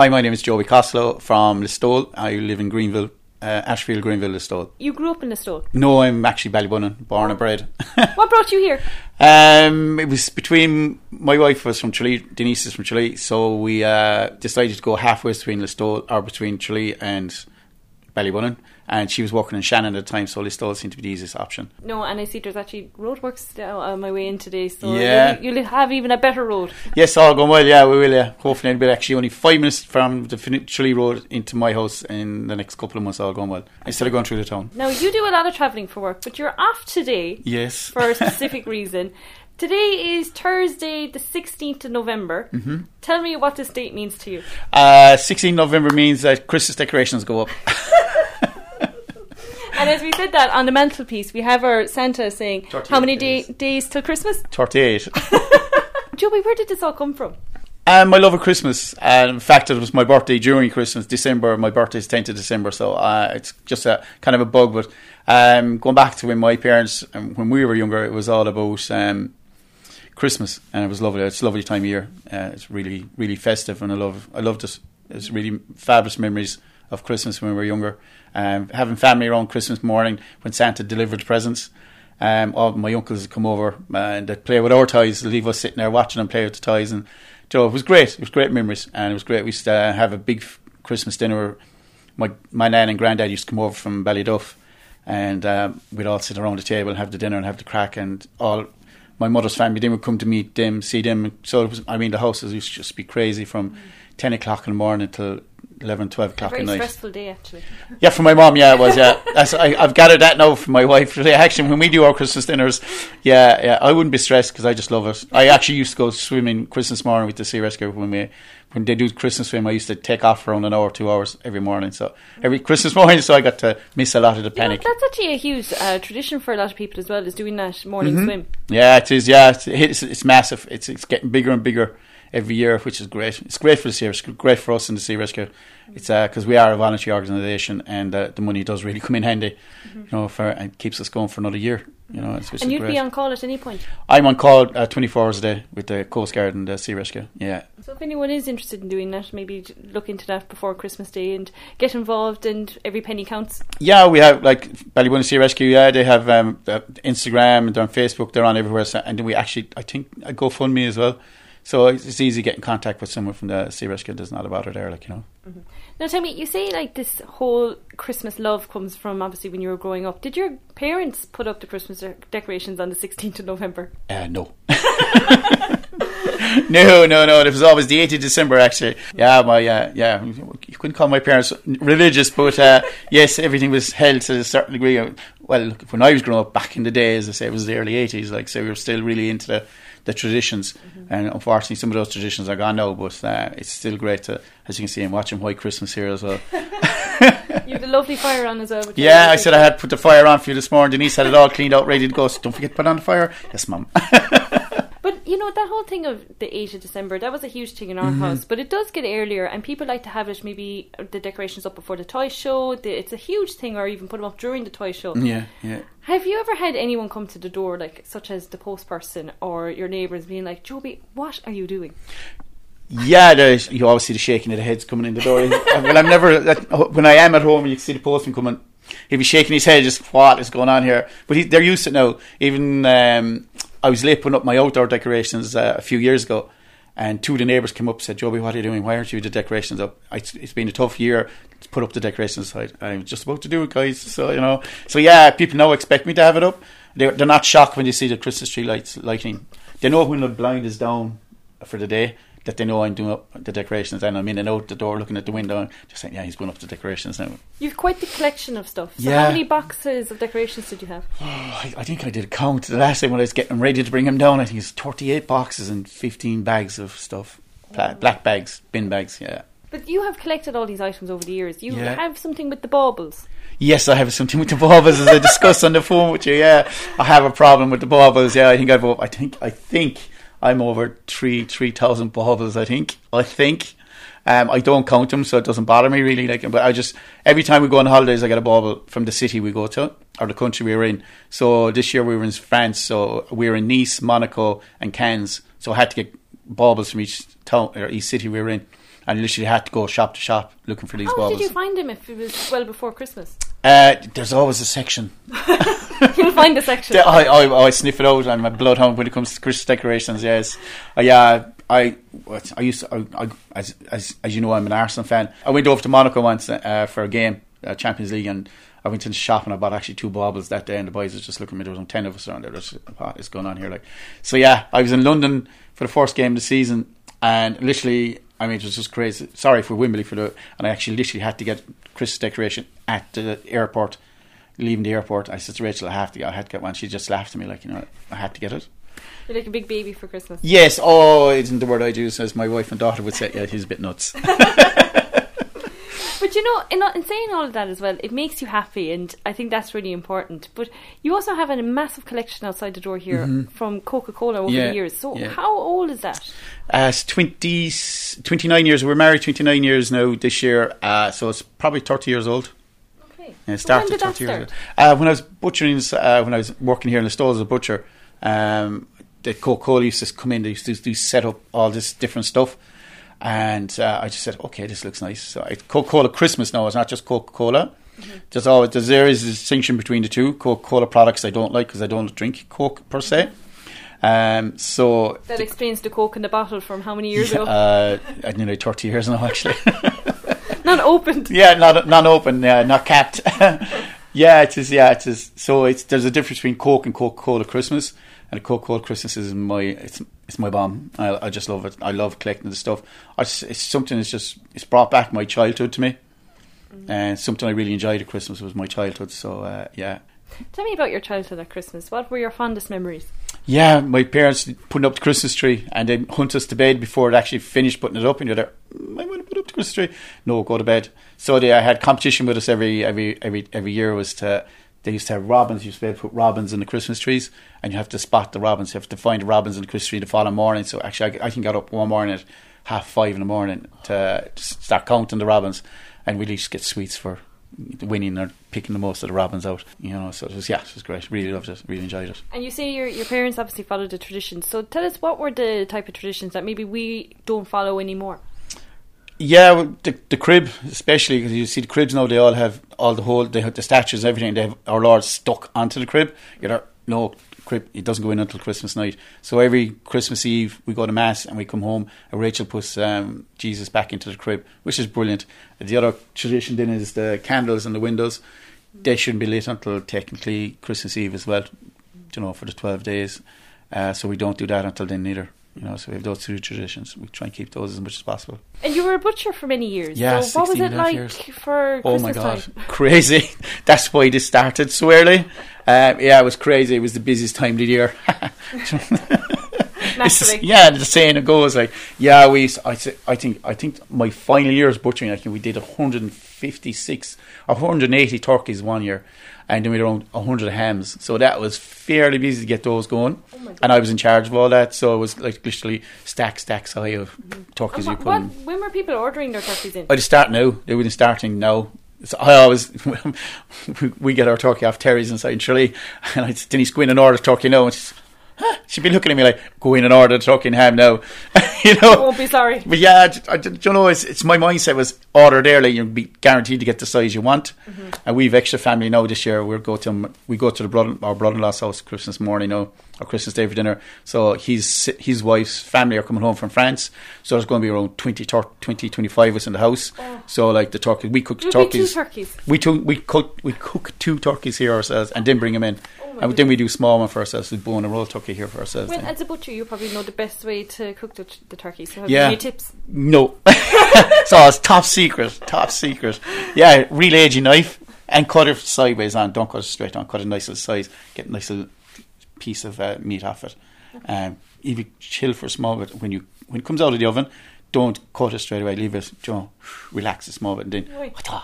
Hi, my name is Joby Costello from Listowel. I live in Greenville, uh, Ashfield, Greenville, Listowel. You grew up in Listowel. No, I'm actually Ballybunion, born and bred. What brought you here? um, it was between my wife was from Chile, Denise is from Chile, so we uh, decided to go halfway between Listowel or between Chile and Ballybunion, and she was working in Shannon at the time, so Listowel seemed to be the easiest option. No, and I see there's actually roadworks on my way in today, so Yeah. you'll, you'll have even a better road. Yes, all going well. Yeah, we will. Yeah, hopefully, it'll be actually only five minutes from the Tralee Road into my house in the next couple of months. All going well instead of going through the town. Now, you do a lot of travelling for work, but you're off today Yes. for a specific reason. Today is Thursday, the 16th of November. Mm-hmm. Tell me what this date means to you. Uh, 16 November means that Christmas decorations go up. And as we said that on the mantelpiece, we have our Santa saying, How many day- days. days till Christmas? 38. Joby, where did this all come from? Um, I love of Christmas. And in fact, it was my birthday during Christmas, December. My birthday is 10th of December, so uh, it's just a kind of a bug. But um, going back to when my parents, um, when we were younger, it was all about um, Christmas, and it was lovely. It's a lovely time of year. Uh, it's really, really festive, and I love, I loved it. It's really fabulous memories of Christmas when we were younger. Um, having family around Christmas morning when Santa delivered presents. Um, all my uncles would come over uh, and they'd play with our toys, leave us sitting there watching them play with the toys. And so it was great. It was great memories, and it was great. We used to uh, have a big Christmas dinner. My my nan and granddad used to come over from Ballyduff, and um, we'd all sit around the table and have the dinner and have the crack. And all my mother's family then would come to meet them, see them. So it was, I mean, the houses used to just be crazy from ten o'clock in the morning till 11, 12 A o'clock at night. stressful day, actually. Yeah, for my mom, yeah, it was. Yeah, That's, I, I've gathered that now from my wife. Actually, when we do our Christmas dinners, yeah, yeah, I wouldn't be stressed because I just love it. I actually used to go swimming Christmas morning with the sea rescue when we when they do Christmas swim. I used to take off for around an hour, two hours every morning. So every Christmas morning, so I got to miss a lot of the You know, panic. that's actually a huge uh, tradition for a lot of people as well, is doing that morning Mm-hmm. swim. Yeah, it is. Yeah, it's it's, it's massive. It's it's getting bigger and bigger every year, which is great. It's great for the sea. It's great for us in the Sea Rescue. It's because we are a voluntary organisation, and uh, the money does really come in handy. You know, for and keeps us going for another year. You know, And you'd great. be on call at any point. I'm on call uh, 24 hours a day with the Coast Guard and the Sea Rescue. Yeah, So if anyone is interested in doing that, maybe look into that before Christmas Day and get involved. And every penny counts. yeah. We have like Ballybunion Sea Rescue. Yeah, they have um, the Instagram and they're on Facebook. They're on everywhere. So, and then we actually, I think, I GoFundMe as well. So it's, it's easy to get in contact with someone from the Sea Rescue. There's not a bother there, like you know. Now tell me, you say like this whole Christmas love comes from obviously when you were growing up. Did your parents put up the Christmas de- decorations on the 16th of November? Uh, no. no, no, no. It was always the 8th of December, actually. Yeah, my, uh, yeah, you couldn't call my parents religious, but uh, yes, everything was held to a certain degree. Well, look, when I was growing up back in the day, as I say, it was the early 80s, like, so we were still really into the, the traditions. And unfortunately, some of those traditions are gone now, but uh, it's still great to, as you can see, I'm watching White Christmas here as well. You had a lovely fire on as well. Yeah, I said I had put the fire on for you this morning. Denise had it all cleaned out, ready to go. So don't forget to put on the fire. Yes, mum. You know that whole thing of the 8th of December, that was a huge thing in our Mm-hmm. house. But it does get earlier, and people like to have it maybe uh, the decorations up before the toy show. The, it's a huge thing, or even put them up during the toy show. yeah, yeah. Have you ever had anyone come to the door, like such as the post person or your neighbours, being like, "Joby, what are you doing?" Yeah, there's, you always see the shaking of the heads coming in the door. well, I'm never, when I am at home, you can see the postman coming, he'll be shaking his head, just what is going on here? But he, they're used to it now. Even, um, I was late putting up my outdoor decorations uh, a few years ago, and two of the neighbours came up and said, Joby, what are you doing? Why aren't you the decorations up? I, it's been a tough year to put up the decorations. I, I'm just about to do it, guys. So, you know, so yeah, people now expect me to have it up. They're, they're not shocked when they see the Christmas tree lights lighting. They know when the blind is down for the day that they know I'm doing up the decorations and I'm in and out the door looking at the window and just saying, yeah, he's putting up the decorations now. You've quite the collection of stuff. So Yeah. how many boxes of decorations did you have? Oh, I, I think I did a count the last time when I was getting ready to bring him down. I think it's 38 boxes and 15 bags of stuff. Pla- black bags, bin bags, yeah. But you have collected all these items over the years. You Yeah. have something with the baubles. Yes, I have something with the baubles as I discussed on the phone with you. Yeah, I have a problem with the baubles. Yeah, I think I've. I think I think I'm over three three thousand baubles. I think. I think. Um, I don't count them, so it doesn't bother me really. Like, but I just every time we go on holidays, I get a bauble from the city we go to or the country we were in. So this year we were in France, so we were in Nice, Monaco, and Cannes. So I had to get baubles from each town or each city we were in. and literally had to go shop to shop looking for these How baubles. did you find him if it was well before Christmas? Uh, there's always a section. You'll find a section. I, I, I sniff it out. I'm a bloodhound when it comes to Christmas decorations. Yes, uh, yeah. I what, I used to, I, I, as, as as you know I'm an Arsenal fan. I went over to Monaco once uh, for a game, uh, Champions League, and I went in the shop and I bought actually two baubles that day. And the boys was just looking at me. There was ten of us around there. Just, what is going on here? Like, so yeah, I was in London for the first game of the season, and literally, I mean, it was just crazy. Sorry for Wembley for the, and I actually literally had to get Christmas decoration at the airport leaving the airport, I said to Rachel, I have to get, I had to get one. She just laughed at me like, you know, I had to get it. You're like a big baby for Christmas. Yes, oh, isn't the word I use, as my wife and daughter would say. Yeah, he's a bit nuts. But you know, in, in saying all of that as well, it makes you happy, and I think that's really important. But you also have a massive collection outside the door here from Coca Cola over Mm-hmm. Yeah, the years. So, yeah. how old is that? Uh, it's 20, 29 years. We're married 29 years now this year, uh, so it's probably 30 years old. Okay. So started when did that 30 years. Uh, when I was butchering, uh, when I was working here in the stalls as a butcher, um, the Coca Cola used to come in, they used to, to set up all this different stuff. And uh, I just said, okay, this looks nice. So Coca Cola Christmas now, it's not just Coca Cola. Mm-hmm. There's always there is a distinction between the two. Coca Cola products I don't like because I don't drink Coke per se. Um, so That explains the Coke in the bottle from how many years ago? uh, I nearly 30 years now, actually. Not opened. yeah, not not open, yeah, not capped. yeah, it is. Yeah, it is. So it's there's a difference between Coke and Coca Cola Christmas, and a Coca Cola Christmas is my it's it's my bomb. I, I just love it. I love collecting the stuff. I just, it's something that's just it's brought back my childhood to me, and something I really enjoyed at Christmas was my childhood. So uh, yeah, Tell me about your childhood at Christmas. What were your fondest memories? Yeah, my parents putting up the Christmas tree and they hunt us to bed before it actually finished putting it up. And you're there, "Mm, I want to put up the Christmas tree. No, go to bed. So they had competition with us every every every every year. Was to they used to have robins. You used to be able to put robins in the Christmas trees, and you have to spot the robins. You have to find the robins in the Christmas tree the following morning. So actually, I, I think got up one morning at half five in the morning to, start counting the robins, and we used to get sweets for winning or picking the most of the robins out. You know, so it was yeah, it was great. Really loved it. Really enjoyed it. And you say your your parents obviously followed the traditions. So tell us what were the type of traditions that maybe we don't follow anymore. Yeah, the, the crib, especially because you see the cribs now, they all have all the whole, they have the statues and everything. They have our Lord stuck onto the crib. You know, no crib, it doesn't go in until Christmas night. So every Christmas Eve, we go to mass and we come home, and Rachel puts um, Jesus back into the crib, which is brilliant. The other tradition then is the candles in the windows. They shouldn't be lit until technically Christmas Eve as well. You know, for the twelve days. Uh, so we don't do that until then either. You know, so we have those two traditions. We try and keep those as much as possible. And you were a butcher for many years. Yeah, so what was it and a half like years. for Oh Christmas my god, time? crazy! That's why this started so early. Um, yeah, it was crazy. It was the busiest time of the year. It's the- yeah, the saying it goes like, yeah, we. I, I think, I think my final year as butchering, I think we did 156 or 180 turkeys one year, and then we did around 100 hams. So that was fairly busy to get those going. Oh and I was in charge of all that, so it was like literally stacks, stacks high of turkeys And you what, put what, in. when were people ordering their turkeys in? I just start now. They wouldn't starting now. So I always we get our turkey off Terry's inside in Tralee, and I in and order turkey now, and she's huh? she'd be looking at me like go in and order the turkey ham now, you know. I Won't be sorry. But yeah, I, I, do you know, it's, it's my mindset was ordered early. You'll be guaranteed to get the size you want. Mm-hmm. And we've extra family now this year. We'll go to we go to the brother our brother-in-law's house Christmas morning now or Christmas day for dinner. So his his wife's family are coming home from France. So there's going to be around 20, tur- 20 25 of us in the house. Oh. So like the turkey, we cook It'll two turkeys. turkeys. We took we cook we cook two turkeys here ourselves and then bring them in. My and then we do small one for ourselves. We bone a roll turkey here for ourselves. Well, as a butcher, you probably know the best way to cook the, the turkey. So have Yeah. any tips? No. so it's top secret. Top secret. Yeah, real edgy knife and cut it sideways on. Don't cut it straight on. Cut it nice little size. Get a nice little piece of uh, meat off it. Um, if you chill for a small bit, when you when it comes out of the oven, don't cut it straight away. Leave it, you know, relax a small bit, and then Right. what the-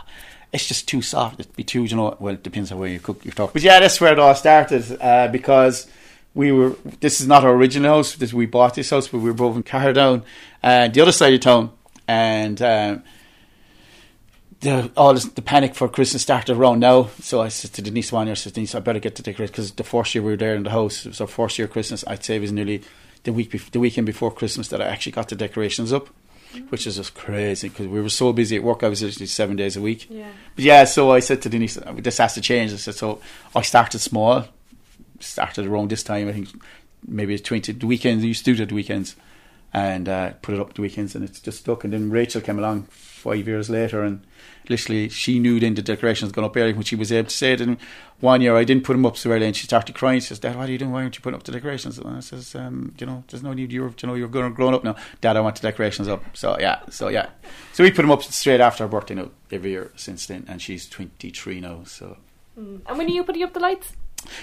it's just too soft. It'd be too, you know. Well, it depends on where you cook your turkey. But yeah, that's where it all started uh, because we were. This is not our original house. This we bought this house, but we were both in Cardown, uh, the other side of town, and. Um, the all this, the panic for Christmas started around now. So I said to Denise one year, I said Denise, I better get the decorations because the first year we were there in the house, it was our first year Christmas. I'd say it was nearly the week bef- the weekend before Christmas that I actually got the decorations up. Which is just crazy because we were so busy at work. I was literally seven days a week. Yeah. But yeah, so I said to Denise, this has to change. I said, so I started small, started around this time. I think maybe it's 20 the weekends. I used to do the weekends and uh, put it up the weekends, and it's just stuck. And then Rachel came along five years later, and literally she knew then the decorations gone up early when she was able to say it. And one year I didn't put them up so early, and she started crying. She says, "Dad, what are you doing? Why aren't you putting up the decorations?" And I says, um, "You know, there's no need. You're, you know, you're grown, up now, Dad. I want the decorations up." So yeah, so yeah, so we put them up straight after her birthday now every year since then, and she's 23 now. So Mm. And when are you putting up the lights?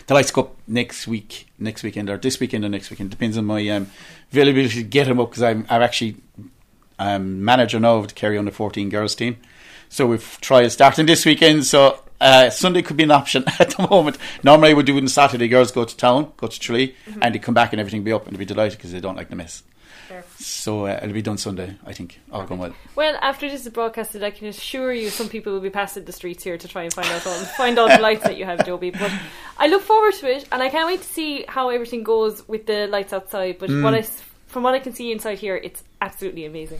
The lights go up next week, next weekend, or this weekend or next weekend. Depends on my um, availability to get them up because I'm I'm actually um, manager now of the Kerry under 14 girls team. So we've tried starting this weekend. So uh, Sunday could be an option at the moment. Normally we do it on Saturday. Girls go to town, go to Tralee, and they come back and everything will be up and they'll be delighted because they don't like the mess. Fair. So uh, it'll be done Sunday, I think. All going well. Well, after this is broadcasted, I can assure you some people will be passing the streets here to try and find out all, find all the lights that you have, Joby. But I look forward to it, and I can't wait to see how everything goes with the lights outside. But what I, from what I can see inside here, it's absolutely amazing.